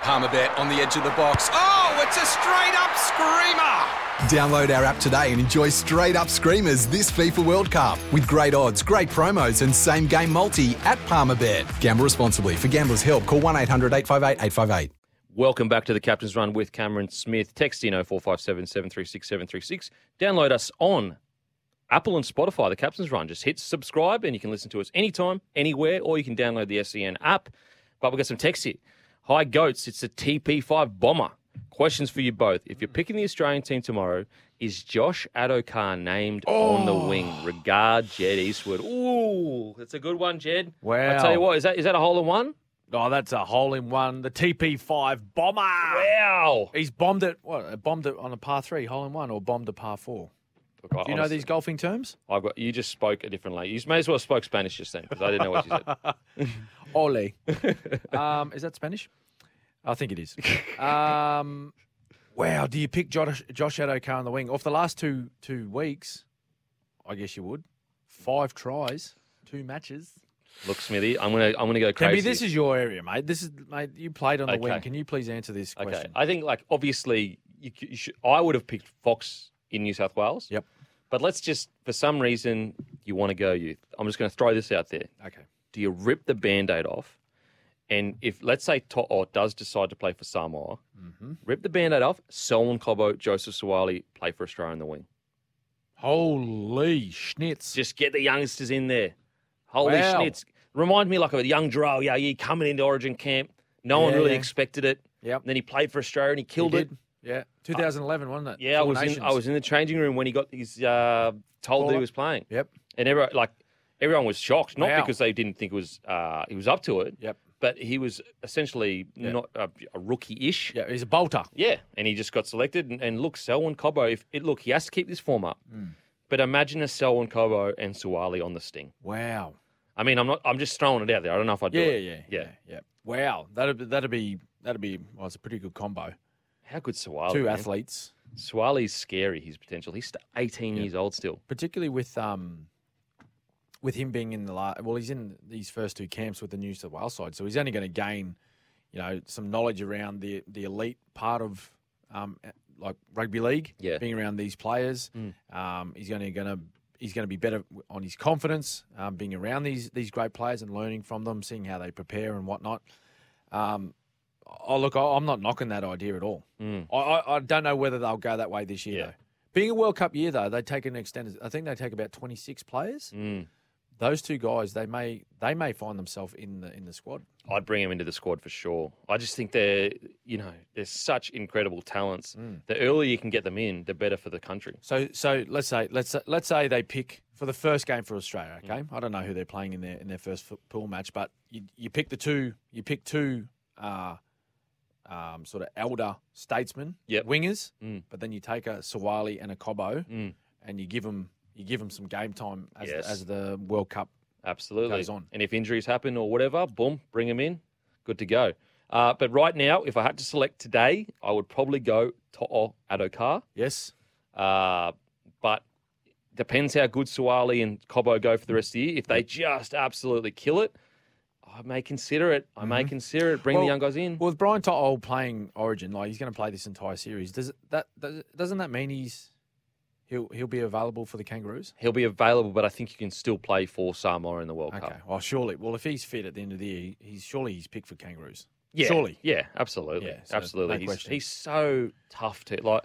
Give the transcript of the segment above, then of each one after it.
Palmerbet on the edge of the box. Oh, it's a straight up screamer! Download our app today and enjoy straight up screamers this FIFA World Cup with great odds, great promos, and same game multi at Palmerbet. Gamble responsibly. For gamblers' help, call 1 800 858 858. Welcome back to the Captain's Run with Cameron Smith. Text in 0457 736 736. Download us on Apple and Spotify, the Captain's Run. Just hit subscribe and you can listen to us anytime, anywhere, or you can download the SEN app. But we've got some text here. Hi, Goats. It's a TP5 bomber. Questions for you both. If you're picking the Australian team tomorrow, is Josh Addo-Carr named on the oh. wing? Regard, Jed Eastwood. Ooh, that's a good one, Jed. Wow. I tell you what, is that is that a hole in one? Oh, that's a hole in one. The TP5 bomber. Wow. He's bombed it. What? Uh, bombed it on a par three, hole in one, or bombed a par four. Look, Do you know these golfing terms? I've got you just spoke a different language. You may as well have spoke Spanish just then because I didn't know what you said. Ole. um, is that Spanish? I think it is. Um, wow. Do you pick Josh, Josh Addo-Carr on the wing? Off the last two two weeks, I guess you would. Five tries, two matches. Look, Smithy, I'm gonna I'm gonna go Kemby, crazy. this is your area, mate. This is mate. You played on the wing. Can you please answer this okay. question? I think like obviously you, c- you should, I would have picked Fox in New South Wales. Yep. But let's just for some reason you want to go youth. I'm just going to throw this out there. Okay. Do you rip the band-aid off? And if let's say To'o does decide to play for Samoa, Mm-hmm. rip the band-aid off. Selwyn Cobbo, Joseph Suaalii play for Australia in the wing. Holy schnitz! Just get the youngsters in there. Holy Wow. schnitz. Remind me like of a young Jharal yeah, yeah, coming into Origin camp. No one really yeah. expected it. Yep. And then he played for Australia and he He killed it. Yeah, 2011, wasn't it? Yeah, I was in I was in the changing room when he got his uh, told Call that he was playing. Yep. And everyone like everyone was shocked, not Wow. because they didn't think it was uh, he was up to it. Yep. But he was essentially not a, a rookie-ish. Yeah, he's a bolter. Yeah, and he just got selected. And, and look, Selwyn Cobbo, if it, look, he has to keep this form up. Mm. But imagine a Selwyn Cobbo and Suaalii on the sting. Wow. I mean, I'm not. I'm just throwing it out there. I don't know if I do Yeah, it. yeah, yeah. yeah, yeah. Wow, that'd that'd be that'd be well, it's a pretty good combo. How good Suaalii? Two man. athletes, Suaalii's scary. His potential. He's st- 18 years old still. particularly with um with him being in the la- well, he's in these first two camps with the New South Wales side, so he's only going to gain, you know, some knowledge around the the elite part of um like rugby league. Yeah. being around these players, um, he's going to going to. He's going to be better on his confidence, um, being around these these great players and learning from them, seeing how they prepare and whatnot. Um, oh, look, I- I'm not knocking that idea at all. Mm. I, I, I don't know whether they'll go that way this year, Yeah. though. Being a World Cup year, though, they take an extended. I think they take about 26 players. Mm. Those two guys, they may they may find themselves in the in the squad. I'd bring them into the squad for sure. I just think they're, you know, they're such incredible talents. Mm. The earlier you can get them in, the better for the country. So so let's say let's let's say they pick for the first game for Australia. Mm. Okay, I don't know who they're playing in their in their first pool match, but you you pick the two you pick two uh, um, sort of elder statesmen, Yep. wingers, Mm. but then you take a Suaalii and a Cobbo, Mm. and you give them you give them some game time as, Yes. as the World Cup. Absolutely. Goes on. And if injuries happen or whatever, boom, bring them in. Good to go. Uh, but right now, if I had to select today, I would probably go To'o Addo-Carr. Yes. Uh, but depends how good Suaalii and Cobbo go for the rest of the year. If they just absolutely kill it, I may consider it. I may consider it. Bring the Mm-hmm. Young guys in. Well, with Brian To'o playing Origin, like he's going to play this entire series. Does it, that does, doesn't that mean he's he'll he'll be available for the Kangaroos? He'll be available, but I think you can still play for Samoa in the World Okay. Cup. Okay. Well, surely. Well, if he's fit at the end of the year, he's surely he's picked for Kangaroos. Yeah, Surely. Yeah, absolutely. Yeah, so absolutely. no he's, question. he's so tough to like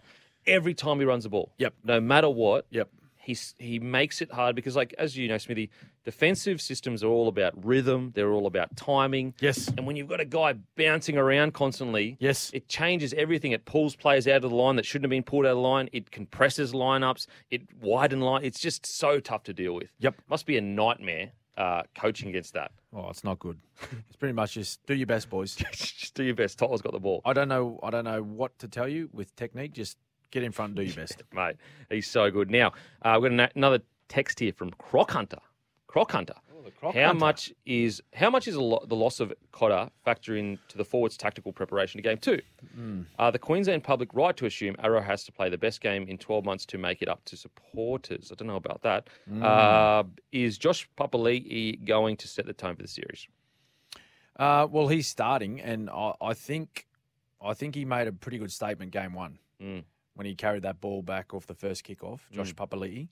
every time he runs the ball. Yep. No matter what. Yep. He's he makes it hard because like as you know, Smithy, defensive systems are all about rhythm, they're all about timing. Yes. And when you've got a guy bouncing around constantly, Yes. it changes everything. It pulls players out of the line that shouldn't have been pulled out of the line. It compresses lineups. It widens line. It's just so tough to deal with. Yep. Must be a nightmare uh, coaching against that. Oh, it's not good. It's pretty much just do your best, boys. Just do your best. Tottenham's got the ball. I don't know. I don't know what to tell you with technique. Just get in front and do your best. mate. He's so good. Now, uh, we've got an- another text here from Croc Hunter. Croc Hunter. Croc how Hunter. much is how much is a lo- the loss of Cotter factor into the forwards' tactical preparation to game two? Hmm. Are the Queensland public right to assume Arrow has to play the best game in 12 months to make it up to supporters? I don't know about that. Hmm. Uh, is Josh Papali'i going to set the tone for the series? Uh, well, he's starting, and I, I think, I think he made a pretty good statement game one Mm. When he carried that ball back off the first kickoff. Josh Papali'i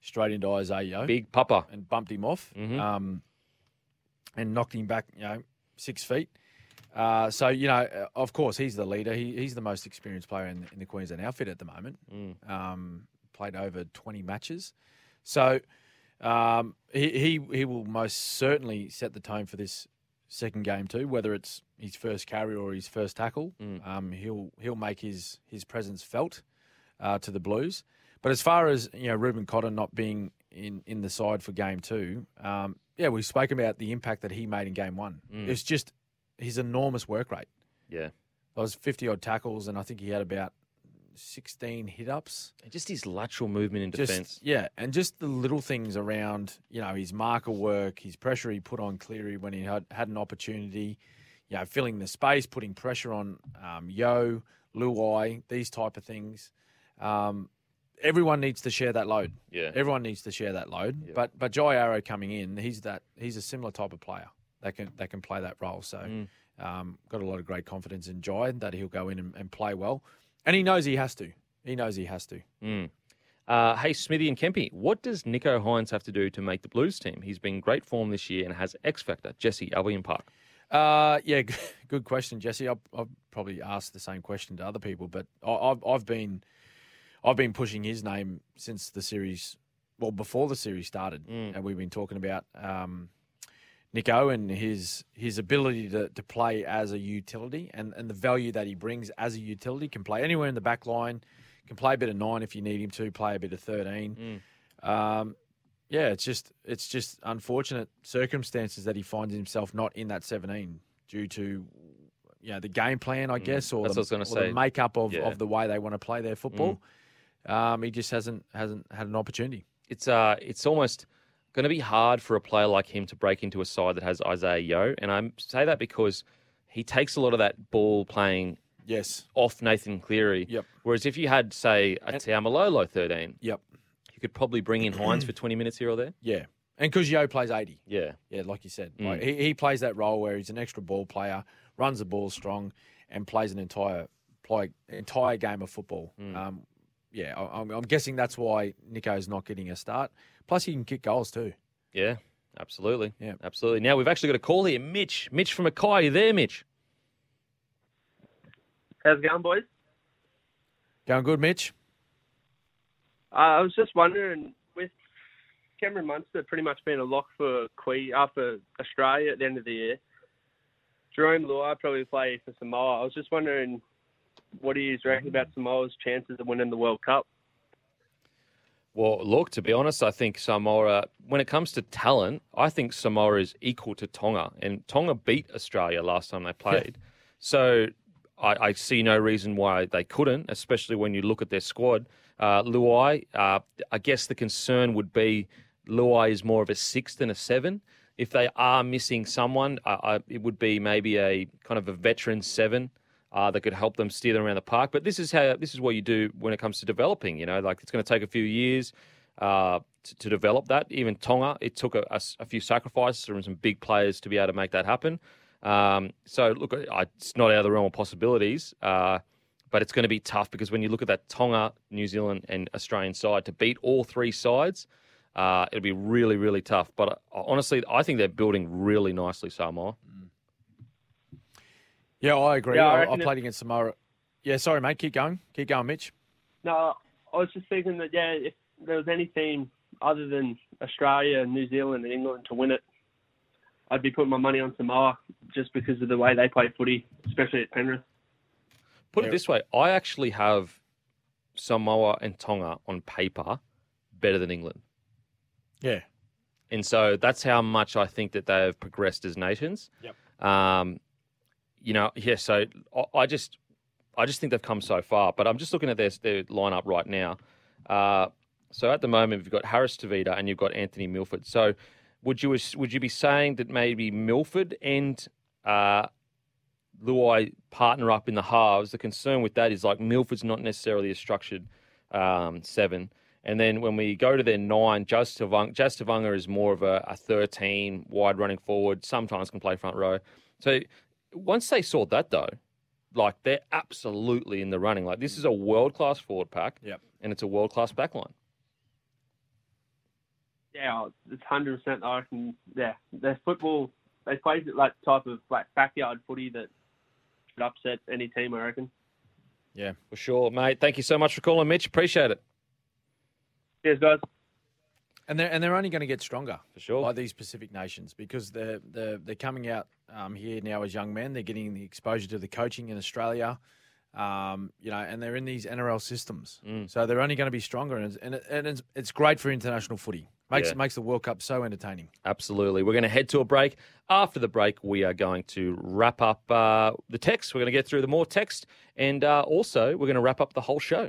straight into Isaiah Big Papa. and bumped him off, Mhm. um, and knocked him back, you know, six feet. Uh, so you know, uh, of course, he's the leader. He, he's the most experienced player in, in the Queensland outfit at the moment. Mm. Um, played over twenty matches, so um, he, he he will most certainly set the tone for this second game too. Whether it's his first carry or his first tackle, Mm. um, he'll he'll make his his presence felt uh, to the Blues. But as far as you know, Reuben Cotter not being in, in the side for game two, um, yeah, we spoke about the impact that he made in game one. Mm. It's just his enormous work rate. Yeah. There was fifty odd tackles, and I think he had about sixteen hit ups. And Just his lateral movement in Just defence. yeah, and just the little things around, you know, his marker work, his pressure he put on Cleary when he had, had an opportunity, you know, filling the space, putting pressure on um, Yeo, Luai, these type of things. Um, everyone needs to share that load. Yeah. Everyone needs to share that load. But but Jai Arrow coming in, he's that he's a similar type of player that can that can play that role. So Mm. um, got a lot of great confidence in Jai that he'll go in and, and play well, and he knows he has to. He knows he has to. Mm. Uh, hey, Smithy and Kempy, what does Nicho Hynes have to do to make the Blues team? He's been great form this year and has X Factor. Jesse, Albion Park. Uh, yeah, good question, Jesse. I've, I've probably asked the same question to other people, but I, I've I've been I've been pushing his name since the series, well, before the series started, Mm. and we've been talking about um, Nicho and his his ability to, to play as a utility and, and the value that he brings as a utility. Can play anywhere in the back line, can play a bit of nine if you need him to, play a bit of thirteen. Um, yeah, it's just it's just unfortunate circumstances that he finds himself not in that seventeen due to you know the game plan, I guess, or, Mm. That's the, what I was or the makeup of, Yeah. Mm. of the way they want to play their football. Um, he just hasn't hasn't had an opportunity. It's uh, it's almost going to be hard for a player like him to break into a side that has Isaah Yeo, and I say that because he takes a lot of that ball playing Yes. off Nathan Cleary. Yep. Whereas if you had, say, a Tamalolo 13, Yep. you could probably bring in Hynes for 20 minutes here or there. Yeah. And because Yo plays eighty. Yeah. Yeah, like you said, Mm. like he, he plays that role where he's an extra ball player, runs the ball strong, and plays an entire play entire game of football. Mm. Um, yeah, I, I'm, I'm guessing that's why Nicho's not getting a start. Plus, he can kick goals too. Yeah. Absolutely. Yeah. Absolutely. Now we've actually got a call here. Mitch. Mitch from Mackay. You there, Mitch? How's it going, boys? Going good, Mitch. Uh, I was just wondering, with Cameron Munster pretty much being a lock for Que uh, for Australia at the end of the year, Jarome Luai probably play for Samoa. I was just wondering, what do you reckon about Samoa's chances of winning the World Cup? Well, look, to be honest, I think Samoa, when it comes to talent, I think Samoa is equal to Tonga. And Tonga beat Australia last time they played. So I, I see no reason why they couldn't, especially when you look at their squad. Uh, Luai, uh, I guess the concern would be Luai is more of a six than a seven. If they are missing someone, uh, I, it would be maybe a kind of a veteran seven uh, that could help them steer them around the park. But this is how this is what you do when it comes to developing. You know, like it's going to take a few years uh, to, to develop that. Even Tonga, it took a few sacrifices from some big players to be able to make that happen. Um, so look, I, it's not out of the realm of possibilities. Uh, but it's going to be tough because when you look at that Tonga, New Zealand, and Australian side to beat all three sides, uh, it'll be really, really tough. But uh, honestly, I think they're building really nicely, Samoa. Yeah, I agree. Yeah, I I, I reckon played against Samoa. Yeah, sorry, mate. Keep going. Keep going, Mitch. No, I was just thinking that yeah, if there was any team other than Australia, and New Zealand, and England to win it, I'd be putting my money on Samoa just because of the way they play footy, especially at Penrith. Put Yeah. it this way: I actually have Samoa and Tonga on paper better than England. Yeah. and so that's how much I think that they have progressed as nations. Yep. Um, you know, yeah. So I, I just, I just think they've come so far. But I'm just looking at their their lineup right now. Uh, so at the moment, you've got Harris Tavita and you've got Anthony Milford. So would you would you be saying that maybe Milford and uh, Luai partner up in the halves? The concern with that is like Milford's not necessarily a structured um, seven. And then when we go to their nine, Jazz is more of a, a 13 wide running forward, sometimes can play front row. So once they saw that though, like they're absolutely in the running. Like this is a world class forward pack, Yep. and it's a world class back line. Yeah, it's hundred percent. I reckon. Yeah, their football. They play it like type of like backyard footy that should upset any team. I reckon. Yeah. For sure, mate. Thank you so much for calling, Mitch. Appreciate it. Cheers, guys. And they're and they're only going to get stronger For sure. by these Pacific nations because they're they're they're coming out um, here now as young men. They're getting the exposure to the coaching in Australia, um, you know, and they're in these NRL systems. Mm. So they're only going to be stronger, and it's, and, it, and it's, it's great for international footy. Makes Yeah. makes the World Cup so entertaining. Absolutely. We're going to head to a break. After the break, we are going to wrap up uh, the text. We're going to get through the more text, and uh, also we're going to wrap up the whole show.